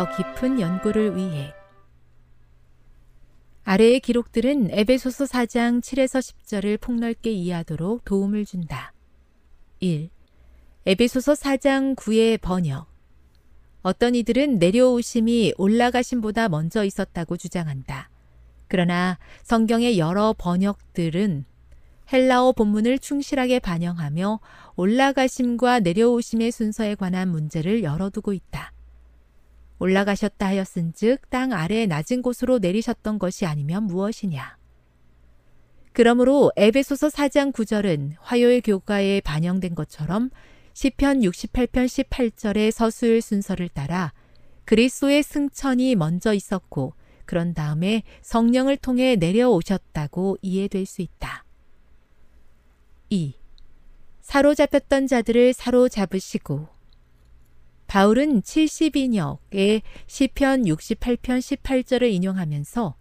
더 깊은 연구를 위해 아래의 기록들은 에베소서 4장 7에서 10절을 폭넓게 이해하도록 도움을 준다. 1. 에베소서 4장 9의 번역. 어떤 이들은 내려오심이 올라가심보다 먼저 있었다고 주장한다. 그러나 성경의 여러 번역들은 헬라어 본문을 충실하게 반영하며 올라가심과 내려오심의 순서에 관한 문제를 열어두고 있다. 올라가셨다 하였은즉 땅 아래 낮은 곳으로 내리셨던 것이 아니면 무엇이냐. 그러므로 에베소서 4장 9절은 화요일 교과에 반영된 것처럼 시편 68편 18절의 서술 순서를 따라 그리스도의 승천이 먼저 있었고 그런 다음에 성령을 통해 내려오셨다고 이해될 수 있다. 2. 사로잡혔던 자들을 사로잡으시고 바울은 72력의 시편 68편 18절을 인용하면서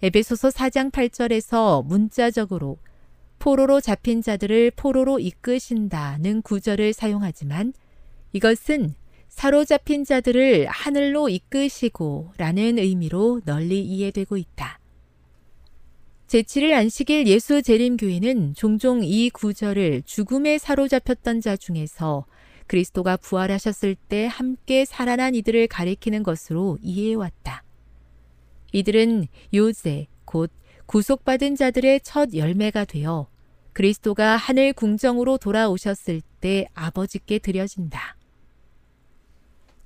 에베소서 4장 8절에서 문자적으로 포로로 잡힌 자들을 포로로 이끄신다는 구절을 사용하지만 이것은 사로잡힌 자들을 하늘로 이끄시고 라는 의미로 널리 이해되고 있다. 제7일 안식일 예수 재림교회는 종종 이 구절을 죽음에 사로잡혔던 자 중에서 그리스도가 부활하셨을 때 함께 살아난 이들을 가리키는 것으로 이해해왔다. 이들은 요새 곧 구속받은 자들의 첫 열매가 되어 그리스도가 하늘 궁정으로 돌아오셨을 때 아버지께 드려진다.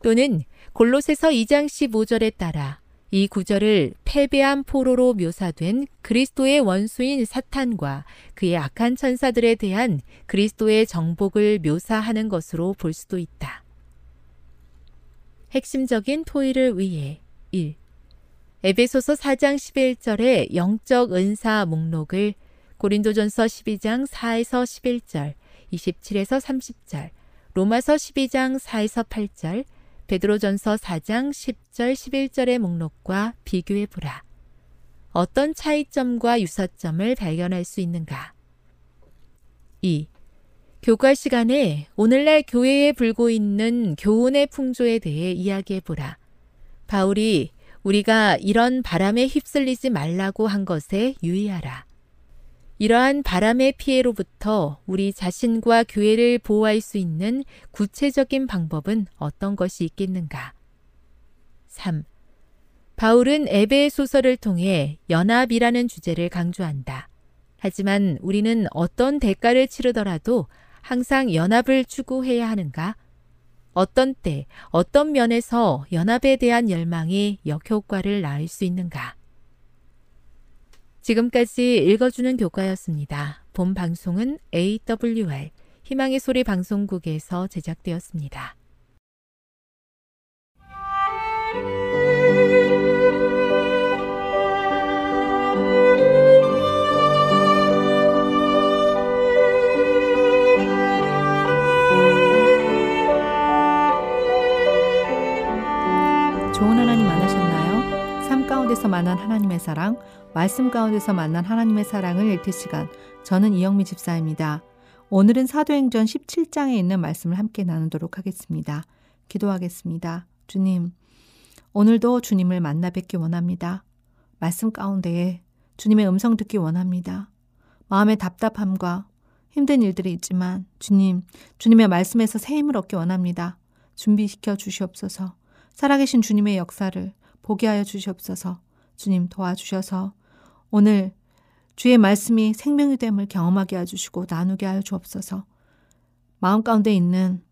또는 골로새서 2장 15절에 따라 이 구절을 패배한 포로로 묘사된 그리스도의 원수인 사탄과 그의 악한 천사들에 대한 그리스도의 정복을 묘사하는 것으로 볼 수도 있다. 핵심적인 토의를 위해 1. 에베소서 4장 11절의 영적 은사 목록을 고린도전서 12장 4에서 11절, 27에서 30절, 로마서 12장 4에서 8절, 베드로전서 4장 10절 11절의 목록과 비교해 보라. 어떤 차이점과 유사점을 발견할 수 있는가? 2. 교과 시간에 오늘날 교회에 불고 있는 교훈의 풍조에 대해 이야기해 보라. 바울이 우리가 이런 바람에 휩쓸리지 말라고 한 것에 유의하라. 이러한 바람의 피해로부터 우리 자신과 교회를 보호할 수 있는 구체적인 방법은 어떤 것이 있겠는가? 3. 바울은 에베의 소설을 통해 연합이라는 주제를 강조한다. 하지만 우리는 어떤 대가를 치르더라도 항상 연합을 추구해야 하는가? 어떤 때, 어떤 면에서 연합에 대한 열망이 역효과를 낳을 수 있는가? 지금까지 읽어주는 교과였습니다. 본 방송은 AWR 희망의 소리 방송국에서 제작되었습니다. 좋은 하나님 만나셨나요? 삶 가운데서 만난 하나님의 사랑, 말씀 가운데서 만난 하나님의 사랑을 읽힐 시간. 저는 이영미 집사입니다. 오늘은 사도행전 17장에 있는 말씀을 함께 나누도록 하겠습니다. 기도하겠습니다. 주님, 오늘도 주님을 만나 뵙기 원합니다. 말씀 가운데에 주님의 음성 듣기 원합니다. 마음의 답답함과 힘든 일들이 있지만 주님, 주님의 말씀에서 새 힘을 얻기 원합니다. 준비시켜 주시옵소서. 살아계신 주님의 역사를 보게 하여 주시옵소서. 주님 도와주셔서 오늘 주의 말씀이 생명이 됨을 경험하게 해주시고 나누게 하여 주옵소서. 마음 가운데 있는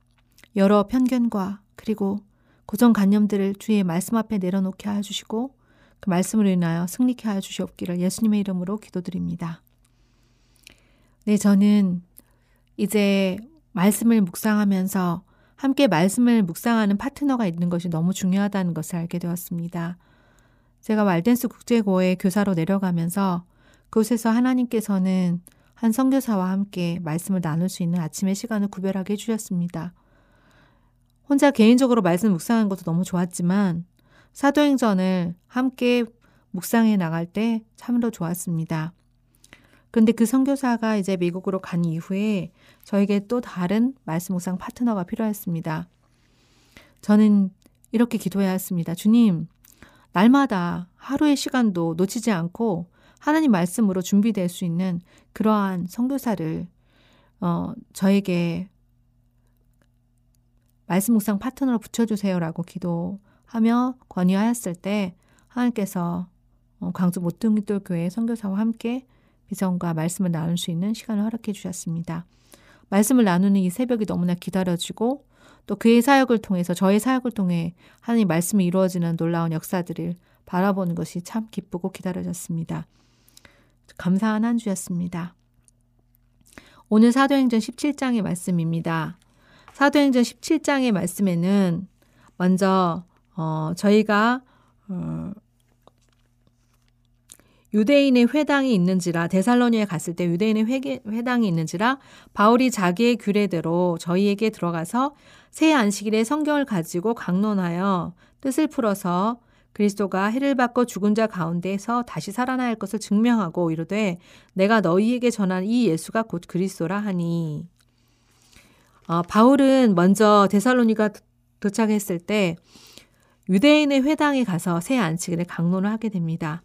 여러 편견과 그리고 고정관념들을 주의 말씀 앞에 내려놓게 하여 주시고 그 말씀으로 인하여 승리케 하여 주시옵기를 예수님의 이름으로 기도드립니다. 네, 저는 이제 말씀을 묵상하면서 함께 말씀을 묵상하는 파트너가 있는 것이 너무 중요하다는 것을 알게 되었습니다. 제가 말댄스 국제고에 교사로 내려가면서 그곳에서 하나님께서는 한 선교사와 함께 말씀을 나눌 수 있는 아침의 시간을 구별하게 해주셨습니다. 혼자 개인적으로 말씀 묵상한 것도 너무 좋았지만 사도행전을 함께 묵상해 나갈 때 참으로 좋았습니다. 근데 그 선교사가 이제 미국으로 간 이후에 저에게 또 다른 말씀 묵상 파트너가 필요했습니다. 저는 이렇게 기도해야 했습니다. 주님, 날마다 하루의 시간도 놓치지 않고 하나님 말씀으로 준비될 수 있는 그러한 선교사를 어, 저에게 말씀 묵상 파트너로 붙여주세요라고 기도하며 권유하였을 때 하나님께서 어, 광주 모퉁이돌 교회 선교사와 함께 비전과 말씀을 나눌 수 있는 시간을 허락해 주셨습니다. 말씀을 나누는 이 새벽이 너무나 기다려지고 또 그의 사역을 통해서 저의 사역을 통해 하나님 말씀이 이루어지는 놀라운 역사들을 바라보는 것이 참 기쁘고 기다려졌습니다. 감사한 한 주였습니다. 오늘 사도행전 17장의 말씀입니다. 사도행전 17장의 말씀에는 먼저 어, 저희가 어, 유대인의 회당이 있는지라 데살로니에 갔을 때 유대인의 회계, 회당이 있는지라 바울이 자기의 규례대로 저희에게 들어가서 새 안식일에 성경을 가지고 강론하여 뜻을 풀어서 그리스도가 해를 받고 죽은 자 가운데서 다시 살아날 것을 증명하고 이르되 내가 너희에게 전한 이 예수가 곧 그리스도라 하니 어, 바울은 먼저 데살로니가 도착했을 때 유대인의 회당에 가서 새 안식일에 강론을 하게 됩니다.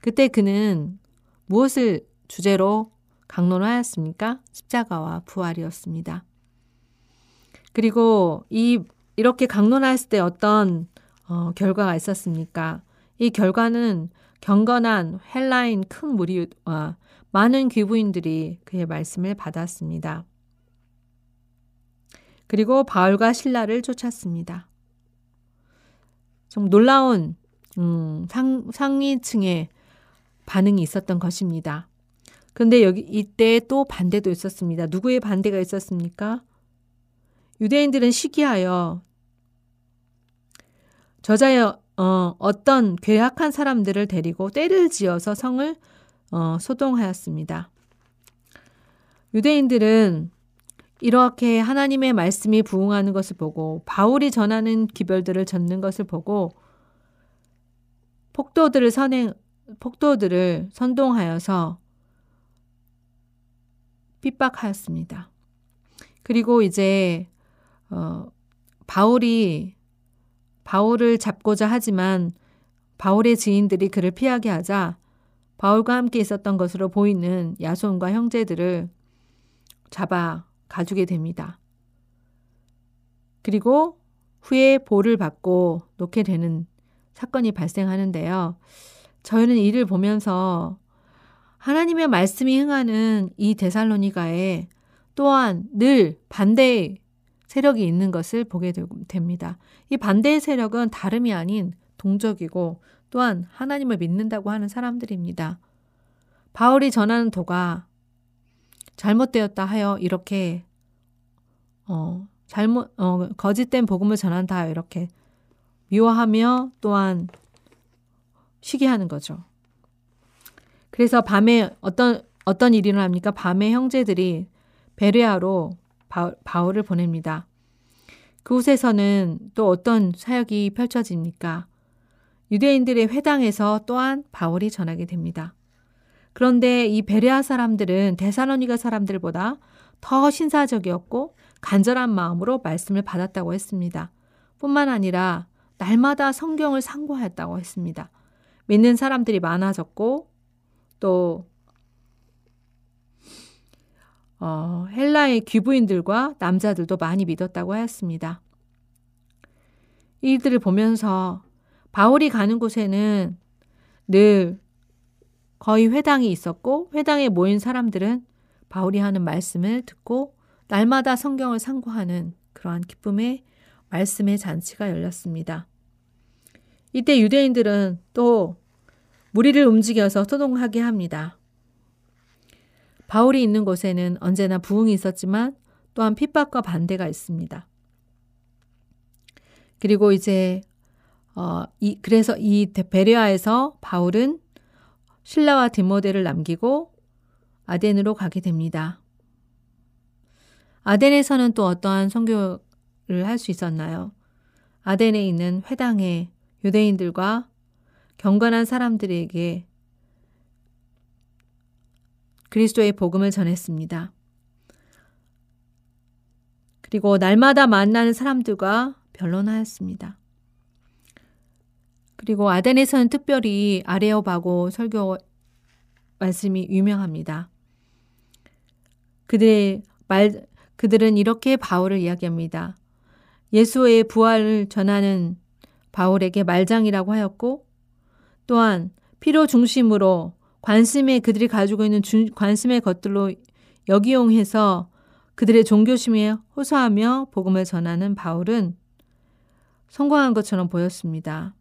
그때 그는 무엇을 주제로 강론을 하였습니까? 십자가와 부활이었습니다. 그리고 이 이렇게 강론했을 때 어떤 어, 결과가 있었습니까? 이 결과는 경건한 헬라인 큰 무리와 많은 귀부인들이 그의 말씀을 받았습니다. 그리고 바울과 신라를 쫓았습니다. 좀 놀라운 음, 상, 상위층의 반응이 있었던 것입니다. 근데 여기 이때 또 반대도 있었습니다. 누구의 반대가 있었습니까? 유대인들은 시기하여 저자의 어, 어떤 괴악한 사람들을 데리고 때를 지어서 성을 어, 소동하였습니다. 유대인들은 이렇게 하나님의 말씀이 부응하는 것을 보고 바울이 전하는 기별들을 젓는 것을 보고 폭도들을 선행 폭도들을 선동하여서 핍박하였습니다. 그리고 이제 어, 바울이 바울을 잡고자 하지만 바울의 지인들이 그를 피하게 하자 바울과 함께 있었던 것으로 보이는 야손과 형제들을 잡아 가두게 됩니다. 그리고 후에 보를 받고 놓게 되는 사건이 발생하는데요. 저희는 이를 보면서 하나님의 말씀이 흥하는 이 데살로니가에 또한 늘 반대의 세력이 있는 것을 보게 됩니다. 이 반대의 세력은 다름이 아닌 동적이고 또한 하나님을 믿는다고 하는 사람들입니다. 바울이 전하는 도가 잘못되었다 하여 이렇게 어, 잘못 어, 거짓된 복음을 전한다 하여 이렇게 미워하며 또한 시기하는 거죠. 그래서 밤에 어떤 어떤 일이 일어납니까? 밤에 형제들이 베레아로 바울, 을 보냅니다. 그곳에서는 또 어떤 사역이 펼쳐집니까? 유대인들의 회당에서 또한 바울이 전하게 됩니다. 그런데 이 베레아 사람들은 데살로니가 사람들보다 더 신사적이었고 간절한 마음으로 말씀을 받았다고 했습니다. 뿐만 아니라 날마다 성경을 상고하였다고 했습니다. 믿는 사람들이 많아졌고 또 어, 헬라의 귀부인들과 남자들도 많이 믿었다고 하였습니다. 이들을 보면서 바울이 가는 곳에는 늘 거의 회당이 있었고 회당에 모인 사람들은 바울이 하는 말씀을 듣고 날마다 성경을 상고하는 그러한 기쁨의 말씀의 잔치가 열렸습니다. 이때 유대인들은 또 무리를 움직여서 소동하게 합니다. 바울이 있는 곳에는 언제나 부흥이 있었지만 또한 핍박과 반대가 있습니다. 그리고 이제 어, 이, 그래서 이 베레아에서 바울은 신라와 디모데를 남기고 아덴으로 가게 됩니다. 아덴에서는 또 어떠한 선교를 할 수 있었나요? 아덴에 있는 회당에 유대인들과 경건한 사람들에게 그리스도의 복음을 전했습니다. 그리고 날마다 만나는 사람들과 변론하였습니다. 그리고 아덴에서는 특별히 아레오바고 설교 말씀이 유명합니다. 그들의 말, 그들은 이렇게 바울을 이야기합니다. 예수의 부활을 전하는 바울에게 말장이라고 하였고, 또한 피로 중심으로 관심에 그들이 가지고 있는 주, 관심의 것들로 역이용해서 그들의 종교심에 호소하며 복음을 전하는 바울은 성공한 것처럼 보였습니다.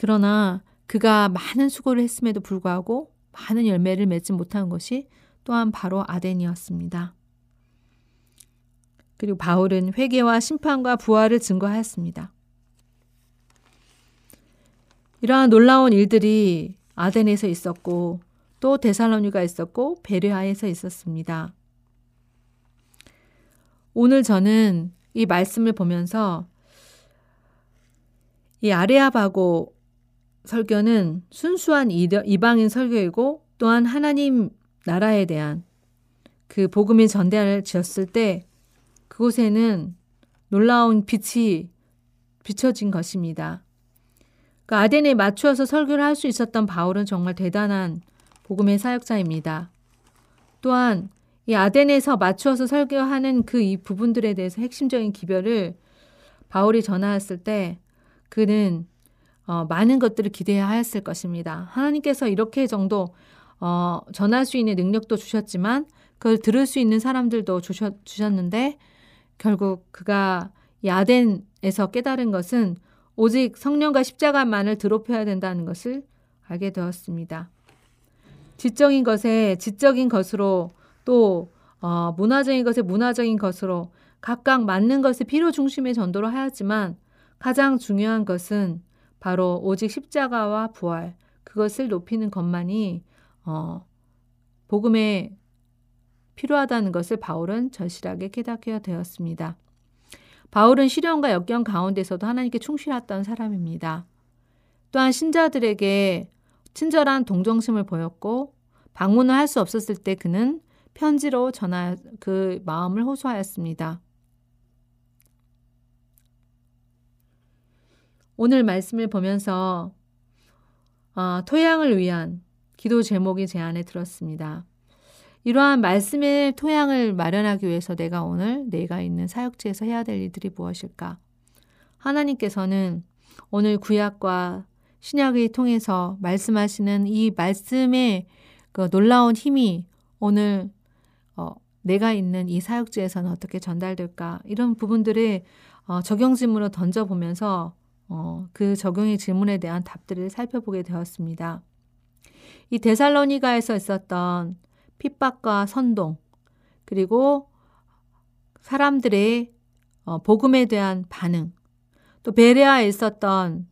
그러나 그가 많은 수고를 했음에도 불구하고 많은 열매를 맺지 못한 것이 또한 바로 아덴이었습니다. 그리고 바울은 회개와 심판과 부활을 증거하였습니다. 이러한 놀라운 일들이 아덴에서 있었고 또 데살로니가 있었고 베레아에서 있었습니다. 오늘 저는 이 말씀을 보면서 이 아레아바고 설교는 순수한 이방인 설교이고 또한 하나님 나라에 대한 그 복음이 전달지었을 때 그곳에는 놀라운 빛이 비춰진 것입니다. 그 아덴에 맞추어서 설교를 할 수 있었던 바울은 정말 대단한 복음의 사역자입니다. 또한 이 아덴에서 맞추어서 설교하는 그 이 부분들에 대해서 핵심적인 기별을 바울이 전하였을 때 그는 어, 많은 것들을 기대하였을 것입니다. 하나님께서 이렇게 정도 어, 전할 수 있는 능력도 주셨지만 그걸 들을 수 있는 사람들도 주셨, 주셨는데 결국 그가 야덴에서 깨달은 것은 오직 성령과 십자가만을 드롭해야 된다는 것을 알게 되었습니다. 지적인 것에 지적인 것으로 또 어, 문화적인 것에 문화적인 것으로 각각 맞는 것을 필요 중심의 전도를 하였지만 가장 중요한 것은 바로 오직 십자가와 부활 그것을 높이는 것만이 어, 복음에 필요하다는 것을 바울은 절실하게 깨닫게 되었습니다. 바울은 시련과 역경 가운데서도 하나님께 충실했던 사람입니다. 또한 신자들에게 친절한 동정심을 보였고 방문을 할 수 없었을 때 그는 편지로 전하 그 마음을 호소하였습니다. 오늘 말씀을 보면서 어, 토양을 위한 기도 제목이 제 안에 들었습니다. 이러한 말씀의 토양을 마련하기 위해서 내가 오늘 내가 있는 사역지에서 해야 될 일들이 무엇일까? 하나님께서는 오늘 구약과 신약을 통해서 말씀하시는 이 말씀의 그 놀라운 힘이 오늘 어, 내가 있는 이 사역지에서는 어떻게 전달될까 이런 부분들을 어, 적용 질문으로 던져보면서 어, 그 적용의 질문에 대한 답들을 살펴보게 되었습니다. 이 데살로니가에서 있었던 핍박과 선동 그리고 사람들의 어, 복음에 대한 반응 또 베레아에 있었던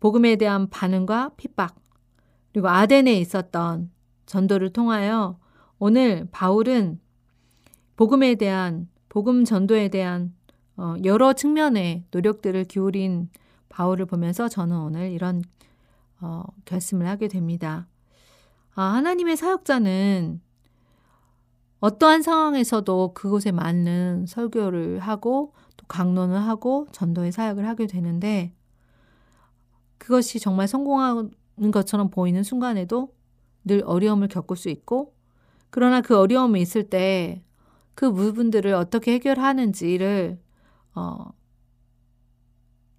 복음에 대한 반응과 핍박, 그리고 아덴에 있었던 전도를 통하여 오늘 바울은 복음에 대한, 복음 전도에 대한 어, 여러 측면의 노력들을 기울인 바울을 보면서 저는 오늘 이런 어, 결심을 하게 됩니다. 아, 하나님의 사역자는 어떠한 상황에서도 그곳에 맞는 설교를 하고 또 강론을 하고 전도의 사역을 하게 되는데 그것이 정말 성공하는 것처럼 보이는 순간에도 늘 어려움을 겪을 수 있고 그러나 그 어려움이 있을 때 그 부분들을 어떻게 해결하는지를 어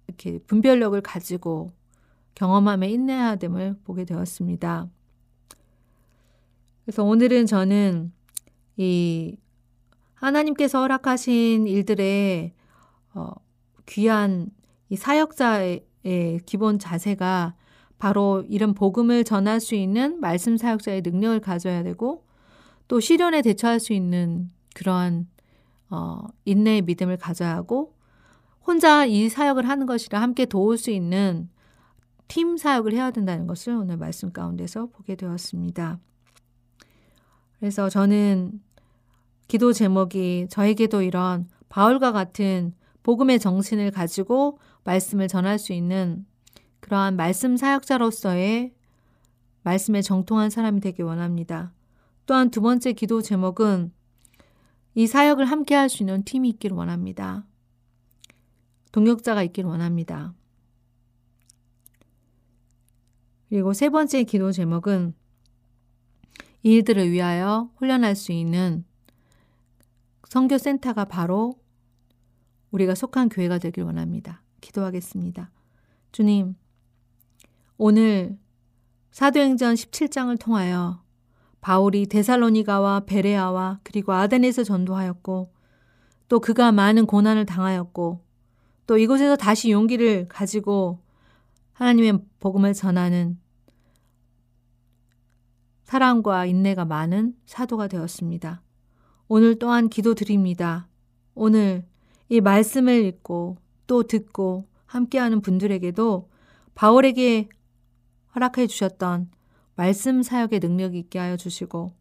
이렇게 분별력을 가지고 경험함에 인내해야 됨을 보게 되었습니다. 그래서 오늘은 저는 이 하나님께서 허락하신 일들에 어, 귀한 이 사역자의 기본 자세가 바로 이런 복음을 전할 수 있는 말씀 사역자의 능력을 가져야 되고 또 시련에 대처할 수 있는 그러한 어, 인내의 믿음을 가져야 하고 혼자 이 사역을 하는 것이라 함께 도울 수 있는 팀 사역을 해야 된다는 것을 오늘 말씀 가운데서 보게 되었습니다. 그래서 저는 기도 제목이 저에게도 이런 바울과 같은 복음의 정신을 가지고 말씀을 전할 수 있는 그러한 말씀 사역자로서의 말씀에 정통한 사람이 되기 원합니다. 또한 두 번째 기도 제목은 이 사역을 함께 할 수 있는 팀이 있기를 원합니다. 동역자가 있기를 원합니다. 그리고 세 번째 기도 제목은 이 일들을 위하여 훈련할 수 있는 선교 센터가 바로 우리가 속한 교회가 되길 원합니다. 기도하겠습니다. 주님, 오늘 사도행전 17장을 통하여 바울이 데살로니가와 베레아와 그리고 아덴에서 전도하였고 또 그가 많은 고난을 당하였고 또 이곳에서 다시 용기를 가지고 하나님의 복음을 전하는 사랑과 인내가 많은 사도가 되었습니다. 오늘 또한 기도 드립니다. 오늘 이 말씀을 읽고 또 듣고 함께하는 분들에게도 바울에게 허락해 주셨던 말씀 사역의 능력이 있게 하여 주시고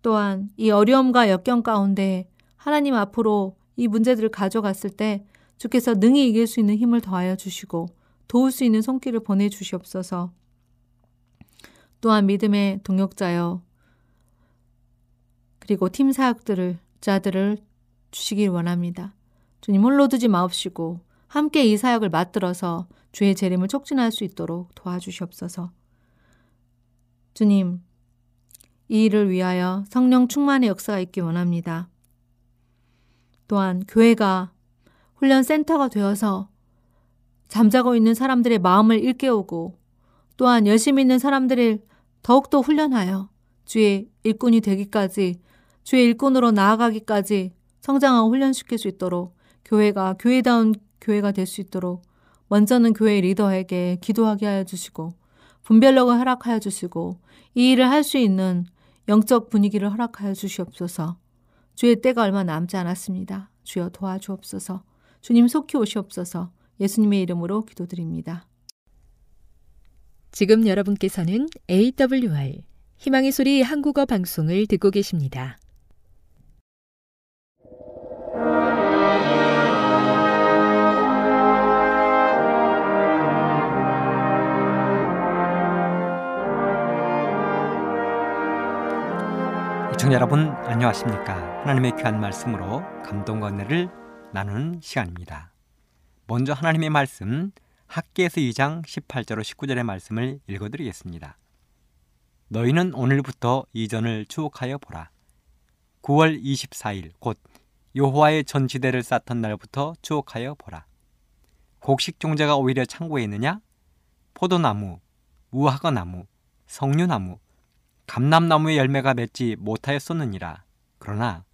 또한 이 어려움과 역경 가운데 하나님 앞으로 이 문제들을 가져갔을 때 주께서 능히 이길 수 있는 힘을 더하여 주시고 도울 수 있는 손길을 보내 주시옵소서. 또한 믿음의 동역자여 그리고 팀 사역들을 자들을 주시길 원합니다. 주님 홀로 두지 마옵시고 함께 이 사역을 맞들어서 주의 재림을 촉진할 수 있도록 도와주시옵소서. 주님, 이 일을 위하여 성령 충만의 역사가 있기 원합니다. 또한 교회가 훈련 센터가 되어서 잠자고 있는 사람들의 마음을 일깨우고 또한 열심히 있는 사람들을 더욱더 훈련하여 주의 일꾼이 되기까지 주의 일꾼으로 나아가기까지 성장하고 훈련시킬 수 있도록 교회가 교회다운 교회가 될 수 있도록 먼저는 교회 리더에게 기도하게 하여 주시고 분별력을 허락하여 주시고 이 일을 할 수 있는 영적 분위기를 허락하여 주시옵소서. 주의 때가 얼마 남지 않았습니다. 주여 도와주옵소서. 주님 속히 오시옵소서. 예수님의 이름으로 기도드립니다. 지금 여러분께서는 AWR 희망의 소리 한국어 방송을 듣고 계십니다. 시청자 여러분 안녕하십니까 하나님의 귀한 말씀으로 감동과 은혜를 나누는 시간입니다 먼저 하나님의 말씀 학계에서 2장 18절로 19절의 말씀을 읽어드리겠습니다. 너희는 오늘부터 이전을 추억하여 보라. 9월 24일 곧 여호와의 전지대를 쌓던 날부터 추억하여 보라. 곡식 종자가 오히려 창고에 있느냐? 포도나무, 무화과나무, 석류나무, 감람나무의 열매가 맺지 못하였었느니라. 그러나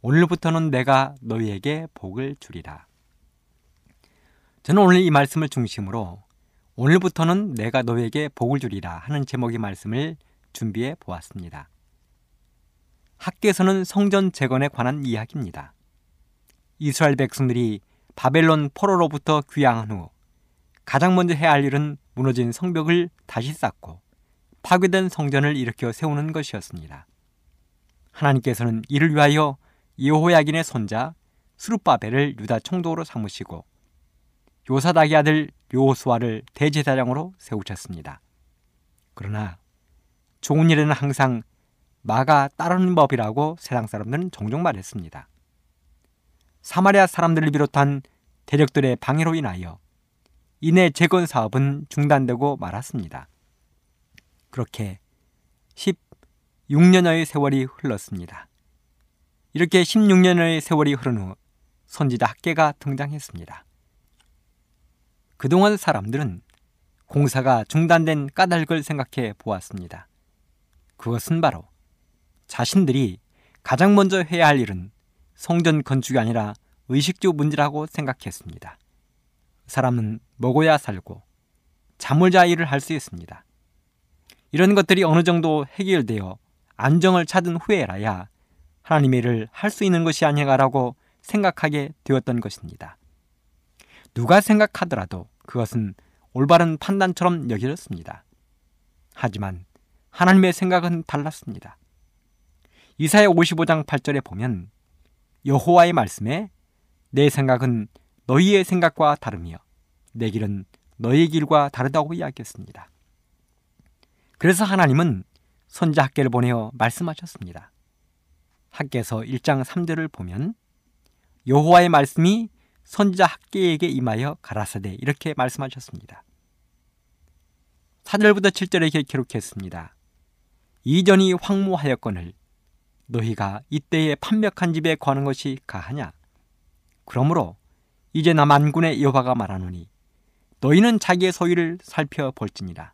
오늘부터는 내가 너희에게 복을 주리라. 저는 오늘 이 말씀을 중심으로 오늘부터는 내가 너희에게 복을 주리라 하는 제목의 말씀을 준비해 보았습니다. 학계에서는 성전 재건에 관한 이야기입니다. 이스라엘 백성들이 바벨론 포로로부터 귀향한 후 가장 먼저 해야 할 일은 무너진 성벽을 다시 쌓고 파괴된 성전을 일으켜 세우는 것이었습니다. 하나님께서는 이를 위하여 여호야긴의 손자 수르바벨을 유다 총독으로 삼으시고 요사닥의 아들 요호수아를 대제사장으로 세우셨습니다. 그러나 좋은 일에는 항상 마가 따르는 법이라고 세상 사람들은 종종 말했습니다. 사마리아 사람들을 비롯한 대적들의 방해로 인하여 이내 재건 사업은 중단되고 말았습니다. 그렇게 16년여의 세월이 흘렀습니다. 이렇게 16년의 세월이 흐른 후 선지자 학계가 등장했습니다. 그동안 사람들은 공사가 중단된 까닭을 생각해 보았습니다. 그것은 바로 자신들이 가장 먼저 해야 할 일은 성전 건축이 아니라 의식주 문제라고 생각했습니다. 사람은 먹어야 살고 잠을 자 일을 할 수 있습니다. 이런 것들이 어느 정도 해결되어 안정을 찾은 후에라야 하나님의 일을 할 수 있는 것이 아닌가라고 생각하게 되었던 것입니다. 누가 생각하더라도 그것은 올바른 판단처럼 여겨졌습니다. 하지만 하나님의 생각은 달랐습니다. 이사야 55장 8절에 보면 여호와의 말씀에 내 생각은 너희의 생각과 다르며 내 길은 너희의 길과 다르다고 이야기했습니다. 그래서 하나님은 선자 학계를 보내어 말씀하셨습니다. 학계에서 1장 3절을 보면 여호와의 말씀이 선지자 학계에게 임하여 가라사대 이렇게 말씀하셨습니다. 4절부터 7절에 이렇게 기록했습니다. 이전이 황무하였거늘 너희가 이때에 판벽한 집에 거하는 것이 가하냐? 그러므로 이제 나 만군의 여호와가 말하노니 너희는 자기의 소유를 살펴볼지니라.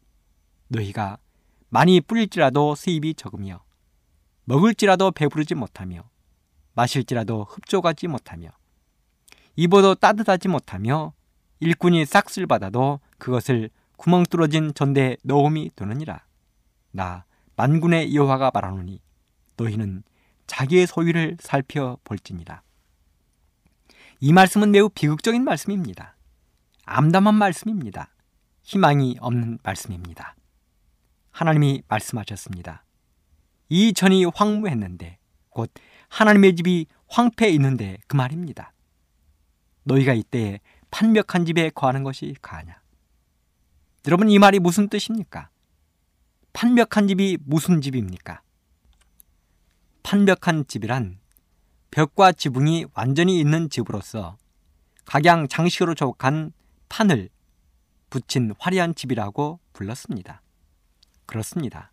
너희가 많이 뿌릴지라도 수입이 적으며 먹을지라도 배부르지 못하며 마실지라도 흡족하지 못하며 입어도 따뜻하지 못하며 일꾼이 싹쓸 받아도 그것을 구멍 뚫어진 전대에 넣음이 되느니라. 나 만군의 여호와가 말하노니 너희는 자기의 소유를 살펴볼지니라. 이 말씀은 매우 비극적인 말씀입니다. 암담한 말씀입니다. 희망이 없는 말씀입니다. 하나님이 말씀하셨습니다. 이 전이 황무했는데 곧 하나님의 집이 황폐해 있는데 그 말입니다. 너희가 이때에 판벽한 집에 거하는 것이 가하냐? 여러분 이 말이 무슨 뜻입니까? 판벽한 집이 무슨 집입니까? 판벽한 집이란 벽과 지붕이 완전히 있는 집으로서 각양 장식으로 조각한 판을 붙인 화려한 집이라고 불렀습니다. 그렇습니다.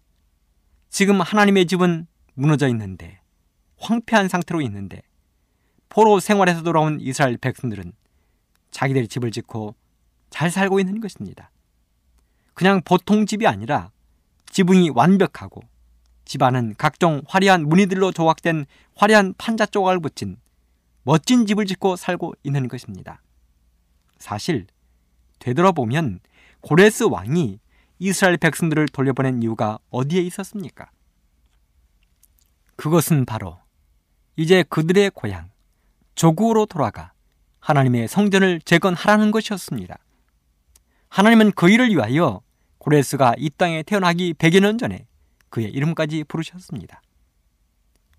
지금 하나님의 집은 무너져 있는데 황폐한 상태로 있는데 포로 생활에서 돌아온 이스라엘 백성들은 자기들의 집을 짓고 잘 살고 있는 것입니다. 그냥 보통 집이 아니라 지붕이 완벽하고 집안은 각종 화려한 무늬들로 조각된 화려한 판자 조각을 붙인 멋진 집을 짓고 살고 있는 것입니다. 사실 되돌아보면 고레스 왕이 이스라엘 백성들을 돌려보낸 이유가 어디에 있었습니까? 그것은 바로 이제 그들의 고향 조국으로 돌아가 하나님의 성전을 재건하라는 것이었습니다. 하나님은 그 일을 위하여 고레스가 이 땅에 태어나기 100여 년 전에 그의 이름까지 부르셨습니다.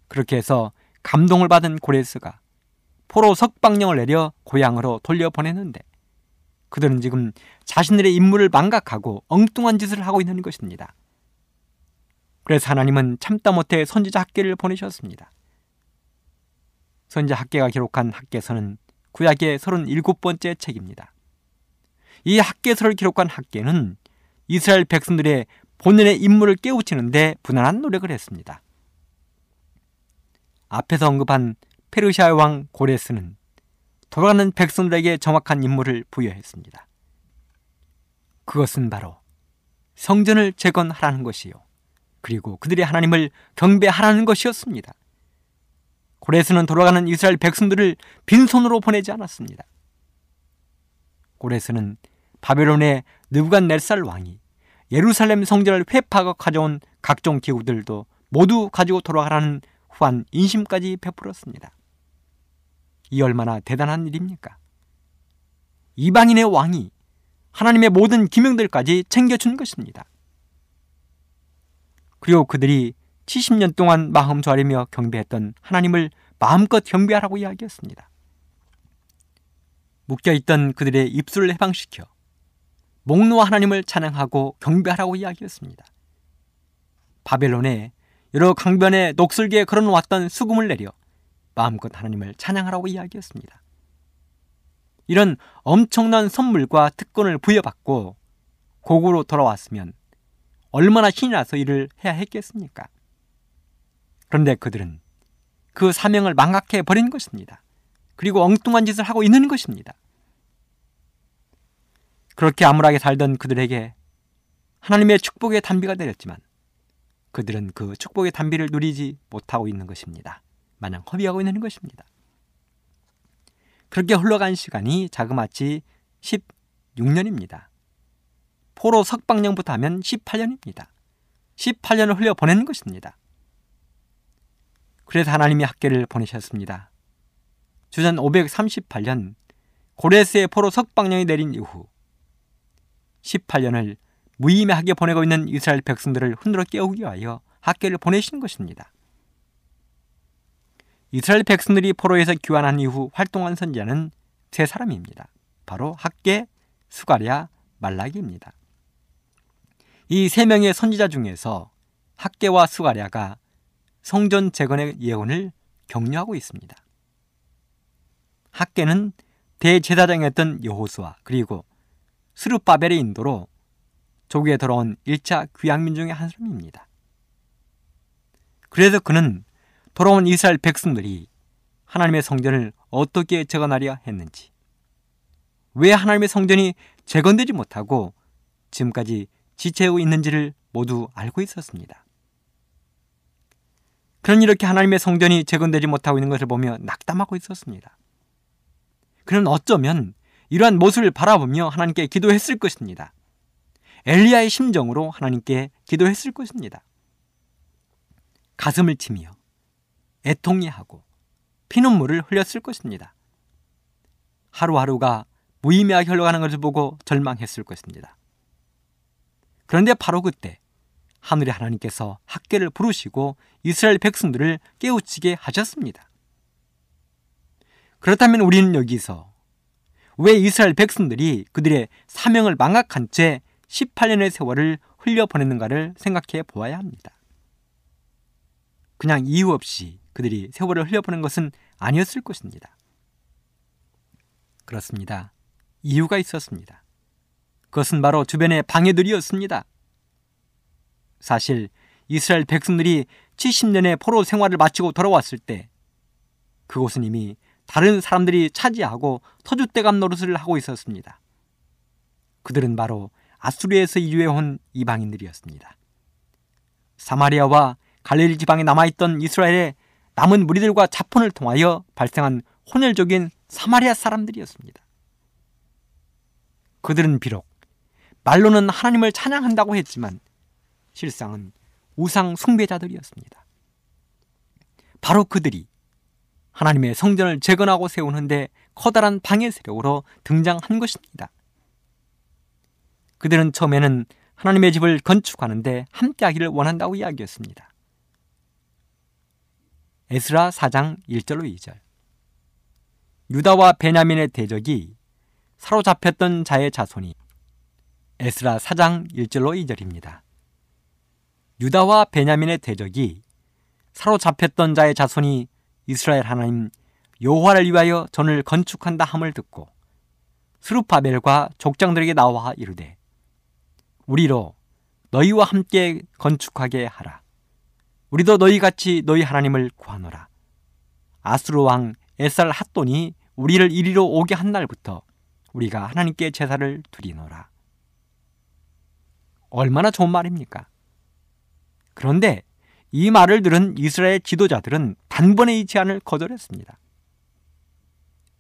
그렇게 해서 감동을 받은 고레스가 포로 석방령을 내려 고향으로 돌려보냈는데 그들은 지금 자신들의 임무를 망각하고 엉뚱한 짓을 하고 있는 것입니다. 그래서 하나님은 참다 못해 선지자 학계를 보내셨습니다. 선지자 학계가 기록한 학계서는 구약의 37번째 책입니다. 이 학계서를 기록한 학계는 이스라엘 백성들의 본연의 임무를 깨우치는데 부단한 노력을 했습니다. 앞에서 언급한 페르시아 왕 고레스는 돌아가는 백성들에게 정확한 임무를 부여했습니다. 그것은 바로 성전을 재건하라는 것이요. 그리고 그들의 하나님을 경배하라는 것이었습니다. 고레스는 돌아가는 이스라엘 백성들을 빈손으로 보내지 않았습니다. 고레스는 바벨론의 느부갓넬살 왕이 예루살렘 성전을 회파하고 가져온 각종 기구들도 모두 가지고 돌아가라는 후한 인심까지 베풀었습니다. 이 얼마나 대단한 일입니까? 이방인의 왕이 하나님의 모든 기명들까지 챙겨준 것입니다. 그리고 그들이 70년 동안 마음 졸이며 경배했던 하나님을 마음껏 경배하라고 이야기했습니다. 묶여있던 그들의 입술을 해방시켜 목노와 하나님을 찬양하고 경배하라고 이야기했습니다. 바벨론에 여러 강변에 녹슬게 걸어놓았던 수금을 내려 마음껏 하나님을 찬양하라고 이야기했습니다. 이런 엄청난 선물과 특권을 부여받고 고국으로 돌아왔으면 얼마나 신이 나서 일을 해야 했겠습니까? 그런데 그들은 그 사명을 망각해 버린 것입니다. 그리고 엉뚱한 짓을 하고 있는 것입니다. 그렇게 암울하게 살던 그들에게 하나님의 축복의 단비가 내렸지만 그들은 그 축복의 단비를 누리지 못하고 있는 것입니다. 마냥 허비하고 있는 것입니다. 그렇게 흘러간 시간이 자그마치 16년입니다. 포로 석방령부터 하면 18년입니다. 18년을 흘려 보낸 것입니다. 그래서 하나님이 학계를 보내셨습니다. 주전 538년 고레스의 포로 석방령이 내린 이후 18년을 무의미하게 보내고 있는 이스라엘 백성들을 흔들어 깨우기 위하여 학계를 보내신 것입니다. 이스라엘 백성들이 포로에서 귀환한 이후 활동한 선지자는 세 사람입니다. 바로 학계, 수가랴, 말라기입니다. 이 세 명의 선지자 중에서 학계와 수가랴가 성전 재건의 예언을 격려하고 있습니다. 학계는 대제사장이었던 여호수아 그리고 스루바벨의 인도로 조국에 돌아온 1차 귀향민 중의 한 사람입니다. 그래서 그는 돌아온 이스라엘 백성들이 하나님의 성전을 어떻게 재건하려 했는지, 왜 하나님의 성전이 재건되지 못하고 지금까지 지체하고 있는지를 모두 알고 있었습니다. 그런 이렇게 하나님의 성전이 재건되지 못하고 있는 것을 보며 낙담하고 있었습니다. 그는 어쩌면 이러한 모습을 바라보며 하나님께 기도했을 것입니다. 엘리야의 심정으로 하나님께 기도했을 것입니다. 가슴을 치며 애통이 하고 피눈물을 흘렸을 것입니다. 하루하루가 무의미하게 흘러가는 것을 보고 절망했을 것입니다. 그런데 바로 그때 하늘의 하나님께서 학계를 부르시고 이스라엘 백성들을 깨우치게 하셨습니다. 그렇다면 우리는 여기서 왜 이스라엘 백성들이 그들의 사명을 망각한 채 18년의 세월을 흘려보냈는가를 생각해 보아야 합니다. 그냥 이유 없이 그들이 세월을 흘려보낸 것은 아니었을 것입니다. 그렇습니다. 이유가 있었습니다. 그것은 바로 주변의 방해들이었습니다. 사실 이스라엘 백성들이 70년의 포로 생활을 마치고 돌아왔을 때 그곳은 이미 다른 사람들이 차지하고 터줏대감 노릇을 하고 있었습니다. 그들은 바로 아수리에서 이주해온 이방인들이었습니다. 사마리아와 갈릴리 지방에 남아있던 이스라엘의 남은 무리들과 자폰을 통하여 발생한 혼혈적인 사마리아 사람들이었습니다. 그들은 비록 말로는 하나님을 찬양한다고 했지만 실상은 우상 숭배자들이었습니다. 바로 그들이 하나님의 성전을 재건하고 세우는데 커다란 방해 세력으로 등장한 것입니다. 그들은 처음에는 하나님의 집을 건축하는데 함께하기를 원한다고 이야기했습니다. 에스라 4장 1절로 2절. 유다와 베냐민의 대적이 사로잡혔던 자의 자손이 에스라 4장 1절로 2절입니다. 유다와 베냐민의 대적이 사로잡혔던 자의 자손이 이스라엘 하나님 여호와를 위하여 전을 건축한다 함을 듣고 스루파벨과 족장들에게 나와 이르되 우리로 너희와 함께 건축하게 하라. 우리도 너희 같이 너희 하나님을 구하노라. 아스루 왕 에살 핫돈이 우리를 이리로 오게 한 날부터 우리가 하나님께 제사를 드리노라. 얼마나 좋은 말입니까? 그런데 이 말을 들은 이스라엘 지도자들은 단번에 이 제안을 거절했습니다.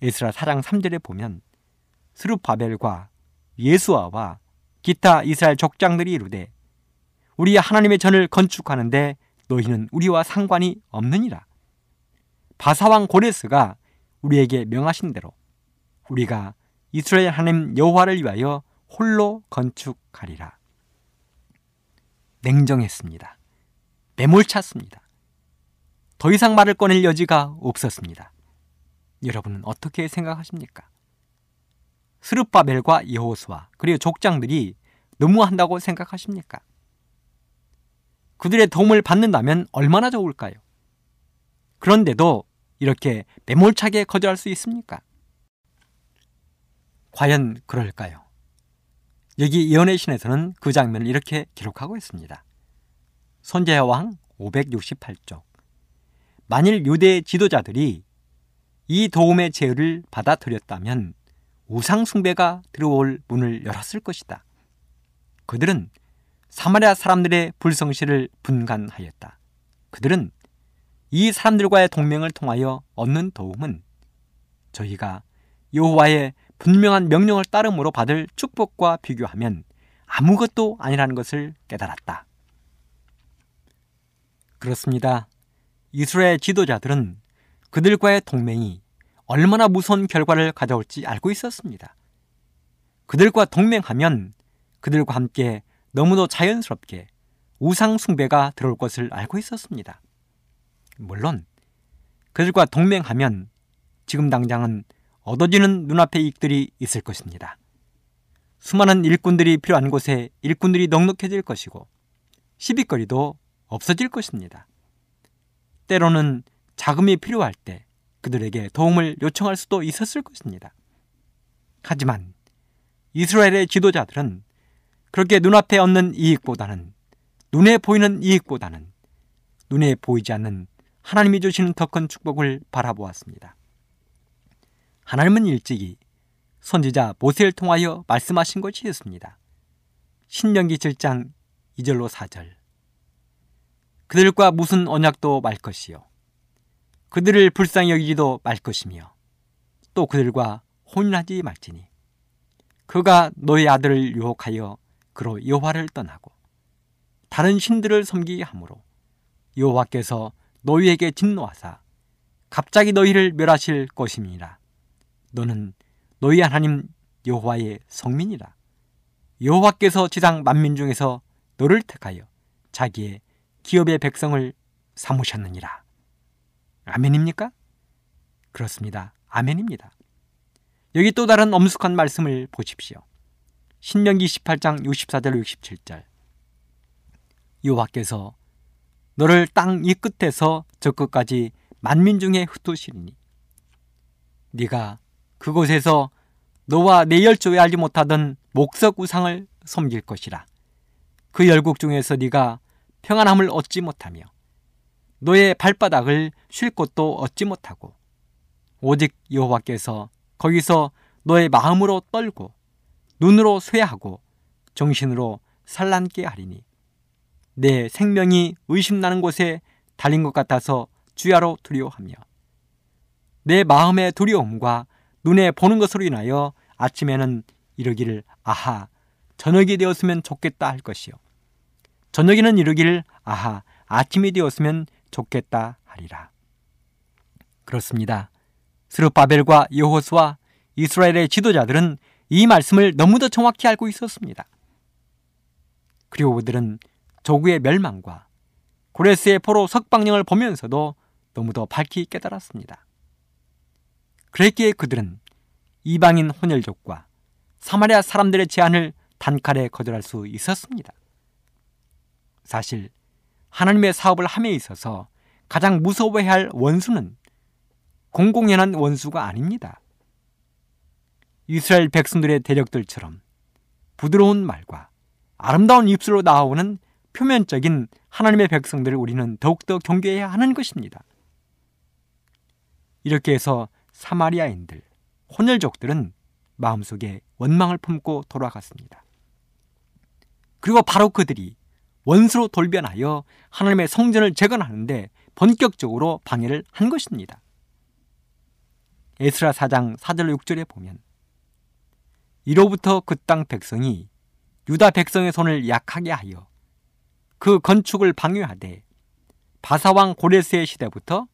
에스라 4장 3절에 보면 스루바벨과 예수아와 기타 이스라엘 족장들이 이르되 우리 하나님의 전을 건축하는데 너희는 우리와 상관이 없느니라. 바사왕 고레스가 우리에게 명하신 대로 우리가 이스라엘 하나님 여호와를 위하여 홀로 건축하리라. 냉정했습니다. 매몰찼습니다. 더 이상 말을 꺼낼 여지가 없었습니다. 여러분은 어떻게 생각하십니까? 스룹바벨과 여호수아 그리고 족장들이 너무한다고 생각하십니까? 그들의 도움을 받는다면 얼마나 좋을까요? 그런데도 이렇게 매몰차게 거절할 수 있습니까? 과연 그럴까요? 여기 예언의 신에서는 그 장면을 이렇게 기록하고 있습니다. 선제여왕 568쪽 만일 유대 지도자들이 이 도움의 제의를 받아들였다면 우상 숭배가 들어올 문을 열었을 것이다. 그들은 사마리아 사람들의 불성실을 분간하였다. 그들은 이 사람들과의 동맹을 통하여 얻는 도움은 저희가 여호와의 분명한 명령을 따름으로 받을 축복과 비교하면 아무것도 아니라는 것을 깨달았다. 그렇습니다. 이스라엘 지도자들은 그들과의 동맹이 얼마나 무서운 결과를 가져올지 알고 있었습니다. 그들과 동맹하면 그들과 함께 너무도 자연스럽게 우상숭배가 들어올 것을 알고 있었습니다. 물론 그들과 동맹하면 지금 당장은 얻어지는 눈앞의 이익들이 있을 것입니다. 수많은 일꾼들이 필요한 곳에 일꾼들이 넉넉해질 것이고 시비거리도 없어질 것입니다. 때로는 자금이 필요할 때 그들에게 도움을 요청할 수도 있었을 것입니다. 하지만 이스라엘의 지도자들은 그렇게 눈앞에 얻는 이익보다는 눈에 보이는 이익보다는 눈에 보이지 않는 하나님이 주시는 더 큰 축복을 바라보았습니다. 하나님은 일찍이 선지자 모세를 통하여 말씀하신 것이 있습니다. 신명기 7장 2절로 4절 그들과 무슨 언약도 말 것이요. 그들을 불쌍히 여기지도 말 것이며 또 그들과 혼인하지 말지니. 그가 너의 아들을 유혹하여 그로 여호와를 떠나고 다른 신들을 섬기게 하므로 여호와께서 너희에게 진노하사 갑자기 너희를 멸하실 것임이라. 너는 너희 하나님 여호와의 성민이라. 여호와께서 지상 만민 중에서 너를 택하여 자기의 기업의 백성을 삼으셨느니라 아멘입니까? 그렇습니다. 아멘입니다. 여기 또 다른 엄숙한 말씀을 보십시오. 신명기 18장 64절 67절 여호와께서 너를 땅 이 끝에서 저 끝까지 만민 중에 흩으시리니 네가 그곳에서 너와 내 열조에 알지 못하던 목석 우상을 섬길 것이라 그 열국 중에서 네가 평안함을 얻지 못하며 너의 발바닥을 쉴 곳도 얻지 못하고 오직 여호와께서 거기서 너의 마음으로 떨고 눈으로 쇠하고 정신으로 산란케 하리니 내 생명이 의심나는 곳에 달린 것 같아서 주야로 두려워하며 내 마음의 두려움과 눈에 보는 것으로 인하여 아침에는 이르기를 아하 저녁이 되었으면 좋겠다 할 것이요 저녁에는 이르기를 아하 아침이 되었으면 좋겠다 하리라. 그렇습니다. 스루바벨과 여호수와 이스라엘의 지도자들은 이 말씀을 너무도 정확히 알고 있었습니다. 그리고 그들은 조구의 멸망과 고레스의 포로 석방령을 보면서도 너무도 밝히 깨달았습니다. 그랬기에 그들은 이방인 혼혈족과 사마리아 사람들의 제안을 단칼에 거절할 수 있었습니다. 사실 하나님의 사업을 함에 있어서 가장 무서워해야 할 원수는 공공연한 원수가 아닙니다. 이스라엘 백성들의 대력들처럼 부드러운 말과 아름다운 입술로 나오는 표면적인 하나님의 백성들을 우리는 더욱더 경계해야 하는 것입니다. 이렇게 해서 사마리아인들, 혼혈족들은 마음속에 원망을 품고 돌아갔습니다. 그리고 바로 그들이 원수로 돌변하여 하나님의 성전을 재건하는데 본격적으로 방해를 한 것입니다. 에스라 4장 4절 6절에 보면 이로부터 그 땅 백성이 유다 백성의 손을 약하게 하여 그 건축을 방해하되 바사왕 고레스의 시대부터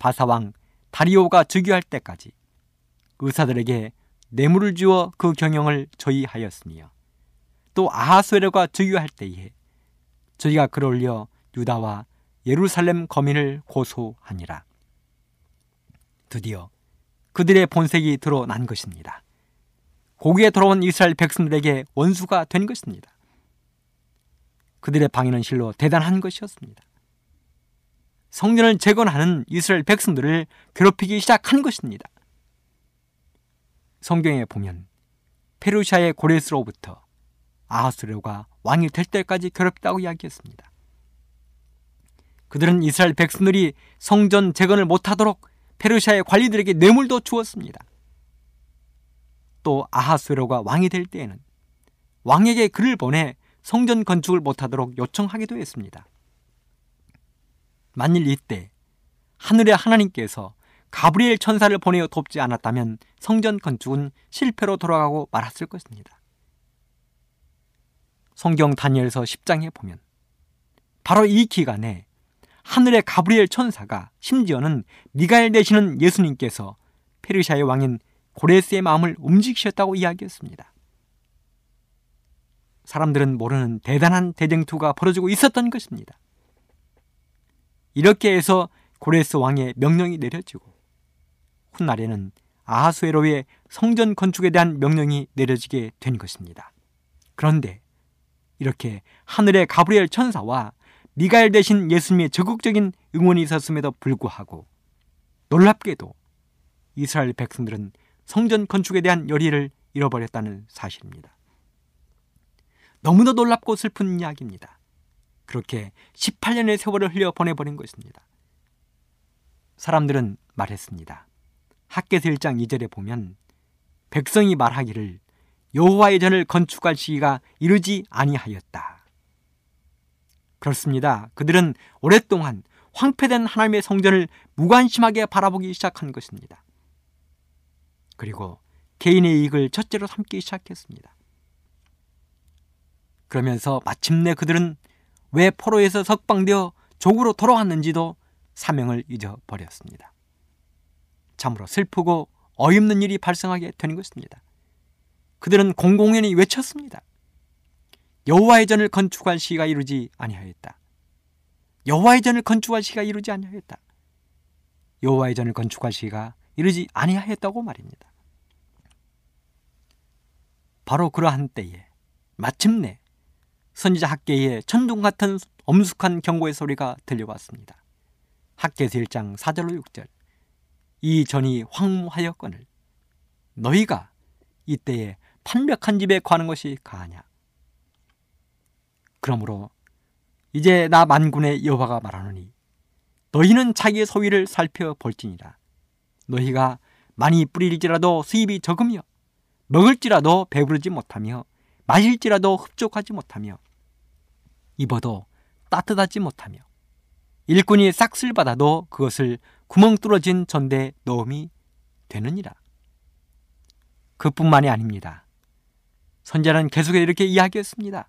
바사왕 다리오가 즉위할 때까지 의사들에게 뇌물을 주어 그 경영을 저희하였으며 또 아하스웨르가 즉위할 때에 저희가 글을 올려 유다와 예루살렘 거민을 고소하니라. 드디어 그들의 본색이 드러난 것입니다. 고기에 돌아온 이스라엘 백성들에게 원수가 된 것입니다. 그들의 방해는 실로 대단한 것이었습니다. 성전을 재건하는 이스라엘 백성들을 괴롭히기 시작한 것입니다. 성경에 보면 페르시아의 고레스로부터 아하스레가 왕이 될 때까지 괴롭다고 이야기했습니다. 그들은 이스라엘 백성들이 성전 재건을 못하도록 페르시아의 관리들에게 뇌물도 주었습니다. 또 아하스웨로가 왕이 될 때에는 왕에게 글을 보내 성전 건축을 못하도록 요청하기도 했습니다. 만일 이때 하늘의 하나님께서 가브리엘 천사를 보내어 돕지 않았다면 성전 건축은 실패로 돌아가고 말았을 것입니다. 성경 다니엘서 10장에 보면 바로 이 기간에 하늘의 가브리엘 천사가 심지어는 미가엘 되시는 예수님께서 페르시아의 왕인 고레스의 마음을 움직이셨다고 이야기했습니다. 사람들은 모르는 대단한 대쟁투가 벌어지고 있었던 것입니다. 이렇게 해서 고레스 왕의 명령이 내려지고 훗날에는 아하수에로의 성전 건축에 대한 명령이 내려지게 된 것입니다. 그런데 이렇게 하늘의 가브리엘 천사와 미가엘 대신 예수님의 적극적인 응원이 있었음에도 불구하고 놀랍게도 이스라엘 백성들은 성전 건축에 대한 열의를 잃어버렸다는 사실입니다. 너무나 놀랍고 슬픈 이야기입니다. 그렇게 18년의 세월을 흘려 보내버린 것입니다. 사람들은 말했습니다. 학계서 1장 2절에 보면 백성이 말하기를 여호와의 전을 건축할 시기가 이르지 아니하였다. 그렇습니다. 그들은 오랫동안 황폐된 하나님의 성전을 무관심하게 바라보기 시작한 것입니다. 그리고 개인의 이익을 첫째로 삼기 시작했습니다. 그러면서 마침내 그들은 왜 포로에서 석방되어 족으로 돌아왔는지도 사명을 잊어버렸습니다. 참으로 슬프고 어이없는 일이 발생하게 되는 것입니다. 그들은 공공연히 외쳤습니다. 여호와의 전을 건축할 시가 이루지 아니하였다. 여호와의 전을 건축할 시가 이루지 아니하였다. 여호와의 전을 건축할 시가 이르지 아니하였다고 말입니다. 바로 그러한 때에 마침내 선지자 학계에 천둥 같은 엄숙한 경고의 소리가 들려왔습니다. 학계서 1장 4절로 6절 이 전이 황무하였거늘 너희가 이때에 판벽한 집에 가는 것이 가하냐 그러므로 이제 나 만군의 여호와가 말하노니 너희는 자기의 소위를 살펴볼지니라 너희가 많이 뿌릴지라도 수입이 적으며 먹을지라도 배부르지 못하며 마실지라도 흡족하지 못하며 입어도 따뜻하지 못하며 일꾼이 싹쓸 받아도 그것을 구멍 뚫어진 전대에 넣음이 되느니라. 그뿐만이 아닙니다. 선자는 계속해 이렇게 이야기했습니다.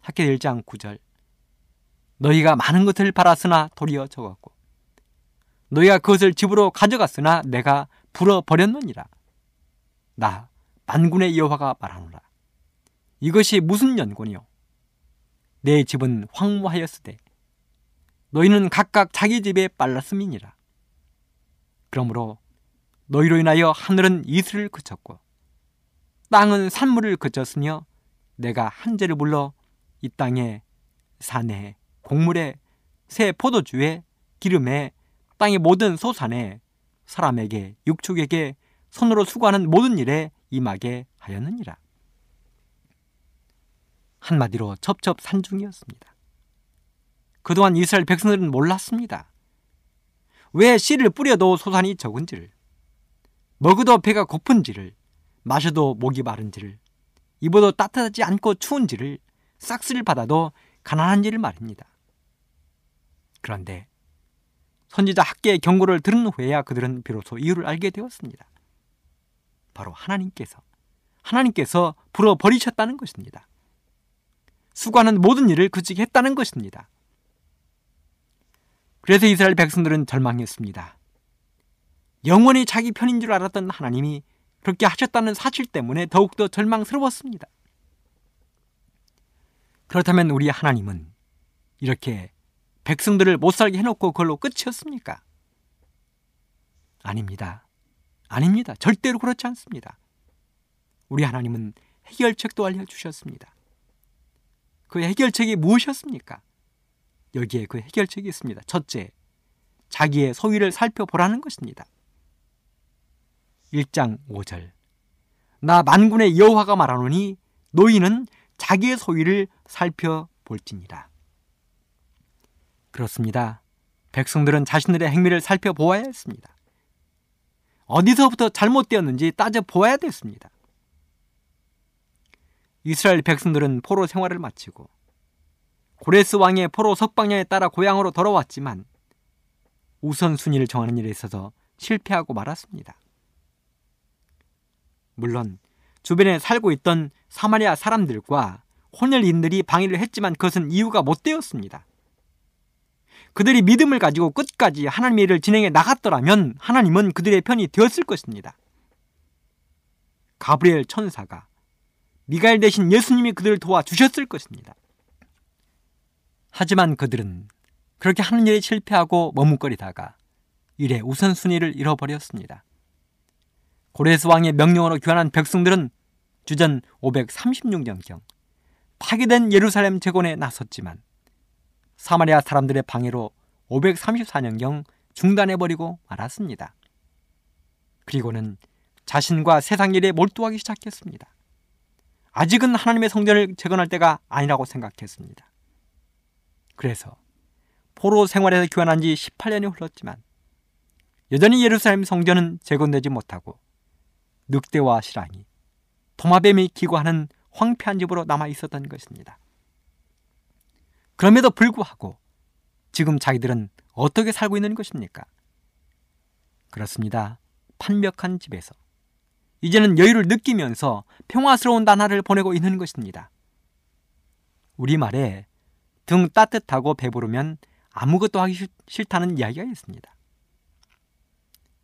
학계 1장 9절 너희가 많은 것을 팔았으나 도리어 적었고 너희가 그것을 집으로 가져갔으나 내가 불어버렸느니라. 나 만군의 여호와가 말하노라. 이것이 무슨 연고니요? 내 집은 황무하였으되 너희는 각각 자기 집에 빨랐음이니라. 그러므로 너희로 인하여 하늘은 이슬을 그쳤고 땅은 산물을 그쳤으며 내가 한재를 불러 이 땅에 산에 곡물에 새 포도주에 기름에 땅의 모든 소산에 사람에게 육축에게 손으로 수고하는 모든 일에 임하게 하였느니라. 한마디로 첩첩산중이었습니다. 그동안 이스라엘 백성들은 몰랐습니다. 왜 씨를 뿌려도 소산이 적은지를, 먹어도 배가 고픈지를, 마셔도 목이 마른지를, 입어도 따뜻하지 않고 추운지를, 싹스를 받아도 가난한지를 말입니다. 그런데 선지자 학계의 경고를 들은 후에야 그들은 비로소 이유를 알게 되었습니다. 바로 하나님께서 하나님께서 불어 버리셨다는 것입니다. 수고하는 모든 일을 그치게 했다는 것입니다. 그래서 이스라엘 백성들은 절망했습니다. 영원히 자기 편인 줄 알았던 하나님이 그렇게 하셨다는 사실 때문에 더욱더 절망스러웠습니다. 그렇다면 우리 하나님은 이렇게 백성들을 못 살게 해놓고 그걸로 끝이었습니까? 아닙니다. 아닙니다. 절대로 그렇지 않습니다. 우리 하나님은 해결책도 알려주셨습니다. 그 해결책이 무엇이었습니까? 여기에 그 해결책이 있습니다. 첫째, 자기의 소위를 살펴보라는 것입니다. 1장 5절 나 만군의 여호와가 말하노니 노인은 자기의 소위를 살펴볼지니라. 그렇습니다. 백성들은 자신들의 행위를 살펴보아야 했습니다. 어디서부터 잘못되었는지 따져보아야 됐습니다. 이스라엘 백성들은 포로 생활을 마치고 고레스 왕의 포로 석방령에 따라 고향으로 돌아왔지만 우선순위를 정하는 일에 있어서 실패하고 말았습니다. 물론 주변에 살고 있던 사마리아 사람들과 혼혈인들이 방해를 했지만 그것은 이유가 못 되었습니다. 그들이 믿음을 가지고 끝까지 하나님의 일을 진행해 나갔더라면 하나님은 그들의 편이 되었을 것입니다. 가브리엘 천사가 미가엘 대신 예수님이 그들을 도와주셨을 것입니다. 하지만 그들은 그렇게 하는 일에 실패하고 머뭇거리다가 일의 우선순위를 잃어버렸습니다. 고레스 왕의 명령으로 귀환한 백성들은 주전 536년경 파괴된 예루살렘 재건에 나섰지만 사마리아 사람들의 방해로 534년경 중단해버리고 말았습니다. 그리고는 자신과 세상 일에 몰두하기 시작했습니다. 아직은 하나님의 성전을 재건할 때가 아니라고 생각했습니다. 그래서 포로 생활에서 귀환한 지 18년이 흘렀지만 여전히 예루살렘 성전은 재건되지 못하고 늑대와 실랑이, 도마뱀이 기고하는 황폐한 집으로 남아 있었던 것입니다. 그럼에도 불구하고 지금 자기들은 어떻게 살고 있는 것입니까? 그렇습니다. 판벽한 집에서 이제는 여유를 느끼면서 평화스러운 나날을 보내고 있는 것입니다. 우리말에 등 따뜻하고 배부르면 아무것도 하기 싫다는 이야기가 있습니다.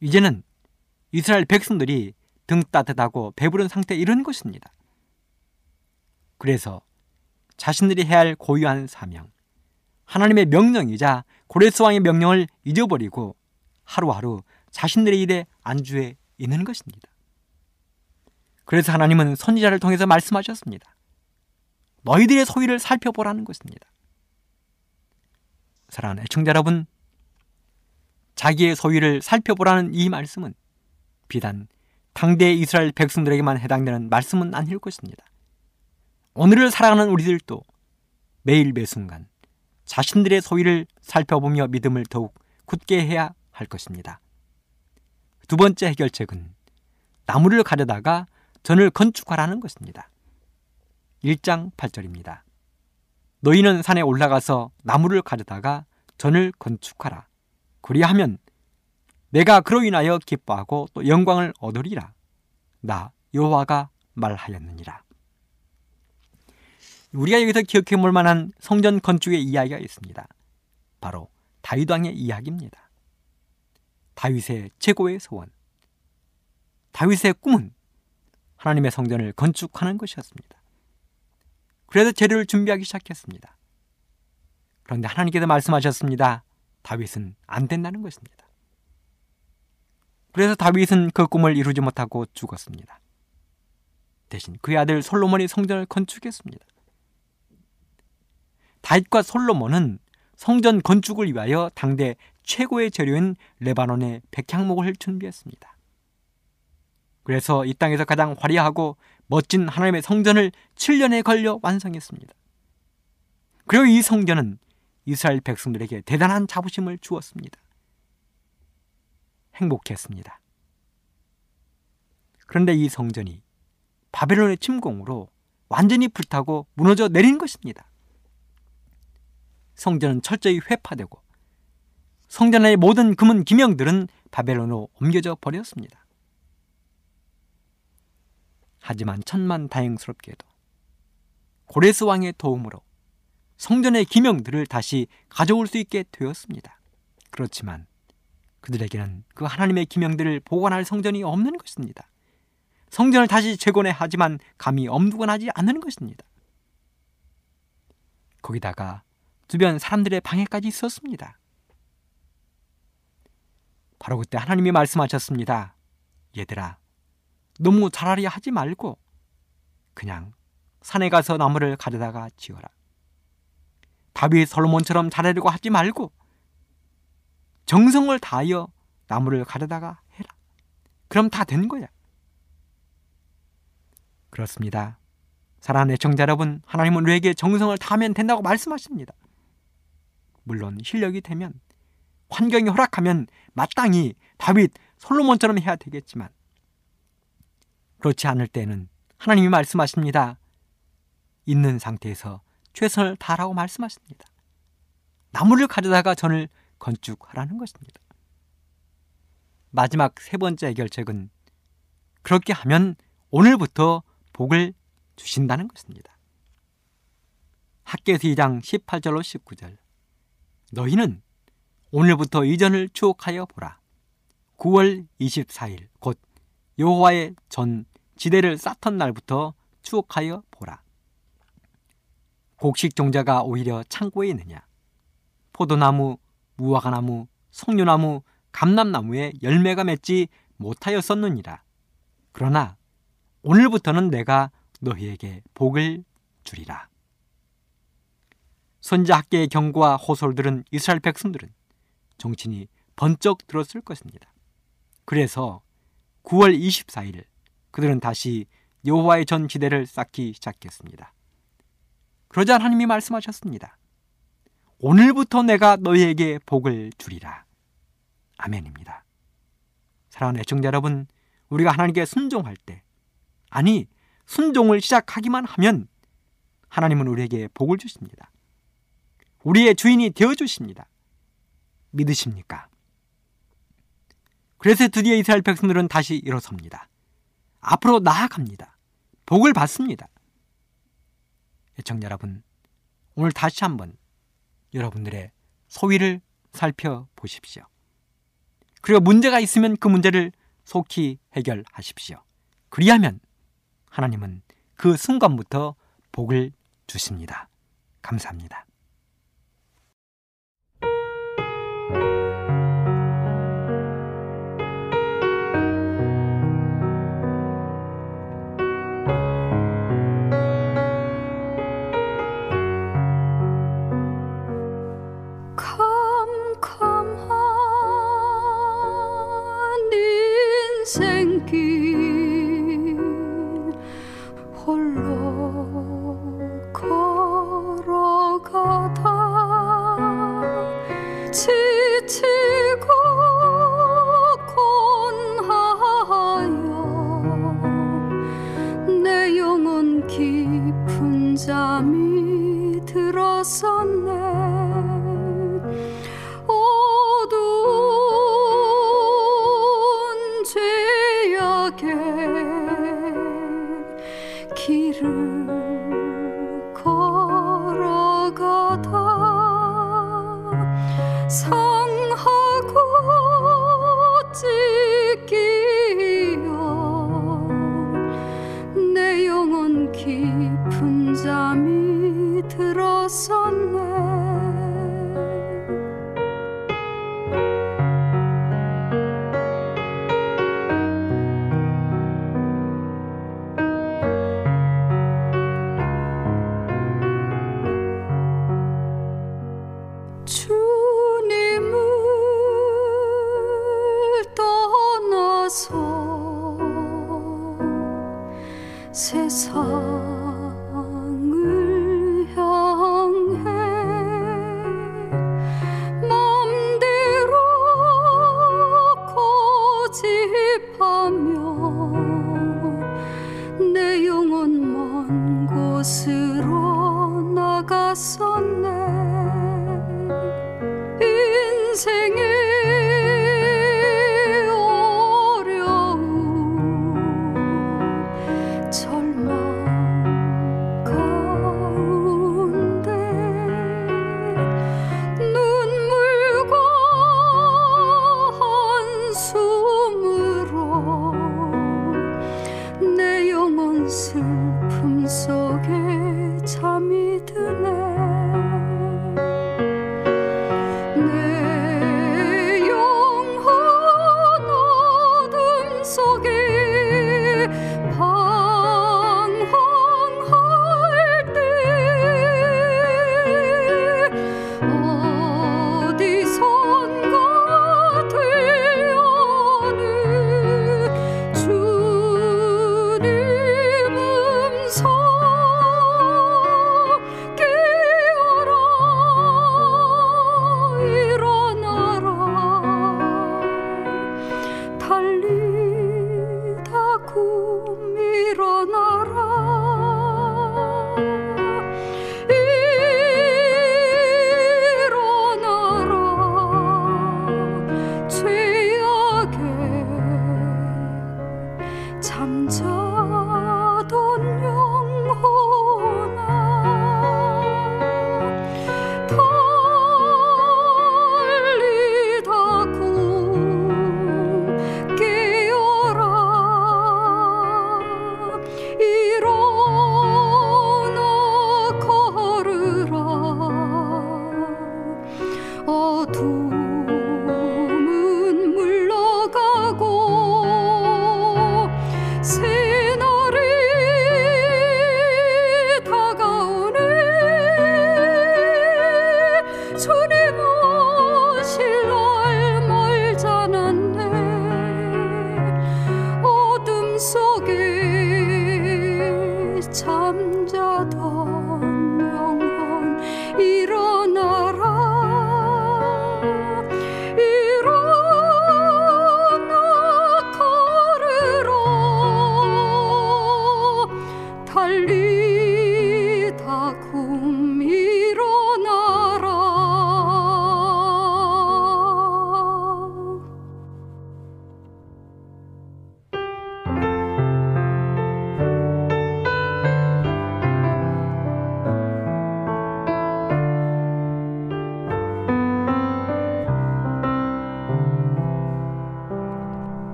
이제는 이스라엘 백성들이 등 따뜻하고 배부른 상태에 이른 것입니다. 그래서 자신들이 해야 할 고유한 사명, 하나님의 명령이자 고레스 왕의 명령을 잊어버리고 하루하루 자신들의 일에 안주해 있는 것입니다. 그래서 하나님은 선지자를 통해서 말씀하셨습니다. 너희들의 소위를 살펴보라는 것입니다. 사랑하는 애청자 여러분, 자기의 소위를 살펴보라는 이 말씀은 비단 당대 이스라엘 백성들에게만 해당되는 말씀은 아닐 것입니다. 오늘을 살아가는 우리들도 매일 매순간 자신들의 소위를 살펴보며 믿음을 더욱 굳게 해야 할 것입니다. 두 번째 해결책은 나무를 가려다가 전을 건축하라는 것입니다. 1장 8절입니다. 너희는 산에 올라가서 나무를 가려다가 전을 건축하라. 그리하면 내가 그로 인하여 기뻐하고 또 영광을 얻으리라. 나 여호와가 말하였느니라. 우리가 여기서 기억해 볼 만한 성전 건축의 이야기가 있습니다. 바로 다윗 왕의 이야기입니다. 다윗의 최고의 소원. 다윗의 꿈은 하나님의 성전을 건축하는 것이었습니다. 그래서 재료를 준비하기 시작했습니다. 그런데 하나님께서 말씀하셨습니다. 다윗은 안 된다는 것입니다. 그래서 다윗은 그 꿈을 이루지 못하고 죽었습니다. 대신 그의 아들 솔로몬이 성전을 건축했습니다. 다윗과 솔로몬은 성전 건축을 위하여 당대 최고의 재료인 레바논의 백향목을 준비했습니다. 그래서 이 땅에서 가장 화려하고 멋진 하나님의 성전을 7년에 걸려 완성했습니다. 그리고 이 성전은 이스라엘 백성들에게 대단한 자부심을 주었습니다. 행복했습니다. 그런데 이 성전이 바벨론의 침공으로 완전히 불타고 무너져 내린 것입니다. 성전은 철저히 회파되고 성전의 모든 금은 기명들은 바벨론으로 옮겨져 버렸습니다. 하지만 천만 다행스럽게도 고레스 왕의 도움으로 성전의 기명들을 다시 가져올 수 있게 되었습니다. 그렇지만 그들에게는 그 하나님의 기명들을 보관할 성전이 없는 것입니다. 성전을 다시 재건해 하지만 감히 엄두건하지 않는 것입니다. 거기다가 주변 사람들의 방해까지 있었습니다. 바로 그때 하나님이 말씀하셨습니다. 얘들아, 너무 잘하려 하지 말고 그냥 산에 가서 나무를 가져다가 지어라. 다윗 솔로몬처럼 잘하려고 하지 말고 정성을 다하여 나무를 가져다가 해라. 그럼 다 된 거야. 그렇습니다. 사랑하는 애청자 여러분, 하나님은 우리에게 정성을 다하면 된다고 말씀하십니다. 물론 실력이 되면 환경이 허락하면 마땅히 다윗 솔로몬처럼 해야 되겠지만 그렇지 않을 때는 하나님이 말씀하십니다. 있는 상태에서 최선을 다하라고 말씀하십니다. 나무를 가져다가 전을 건축하라는 것입니다. 마지막 세 번째 해결책은 그렇게 하면 오늘부터 복을 주신다는 것입니다. 학계에서 2장 18절로 19절 너희는 오늘부터 이전을 추억하여 보라. 9월 24일 곧 여호와의 전 지대를 쌓던 날부터 추억하여 보라. 곡식 종자가 오히려 창고에 있느냐? 포도나무, 무화과나무, 석류나무, 감람나무에 열매가 맺지 못하였었느니라. 그러나 오늘부터는 내가 너희에게 복을 주리라. 선자 학계의 경고와 호솔들은 이스라엘 백성들은 정신이 번쩍 들었을 것입니다. 그래서 9월 24일 그들은 다시 여호와의 전 지대를 쌓기 시작했습니다. 그러자 하나님이 말씀하셨습니다. 오늘부터 내가 너희에게 복을 주리라. 아멘입니다. 사랑하는 애청자 여러분, 우리가 하나님께 순종할 때, 아니, 순종을 시작하기만 하면 하나님은 우리에게 복을 주십니다. 우리의 주인이 되어 주십니다. 믿으십니까? 그래서 드디어 이스라엘 백성들은 다시 일어섭니다. 앞으로 나아갑니다. 복을 받습니다. 애청자 여러분, 오늘 다시 한번 여러분들의 소위를 살펴보십시오. 그리고 문제가 있으면 그 문제를 속히 해결하십시오. 그리하면 하나님은 그 순간부터 복을 주십니다. 감사합니다.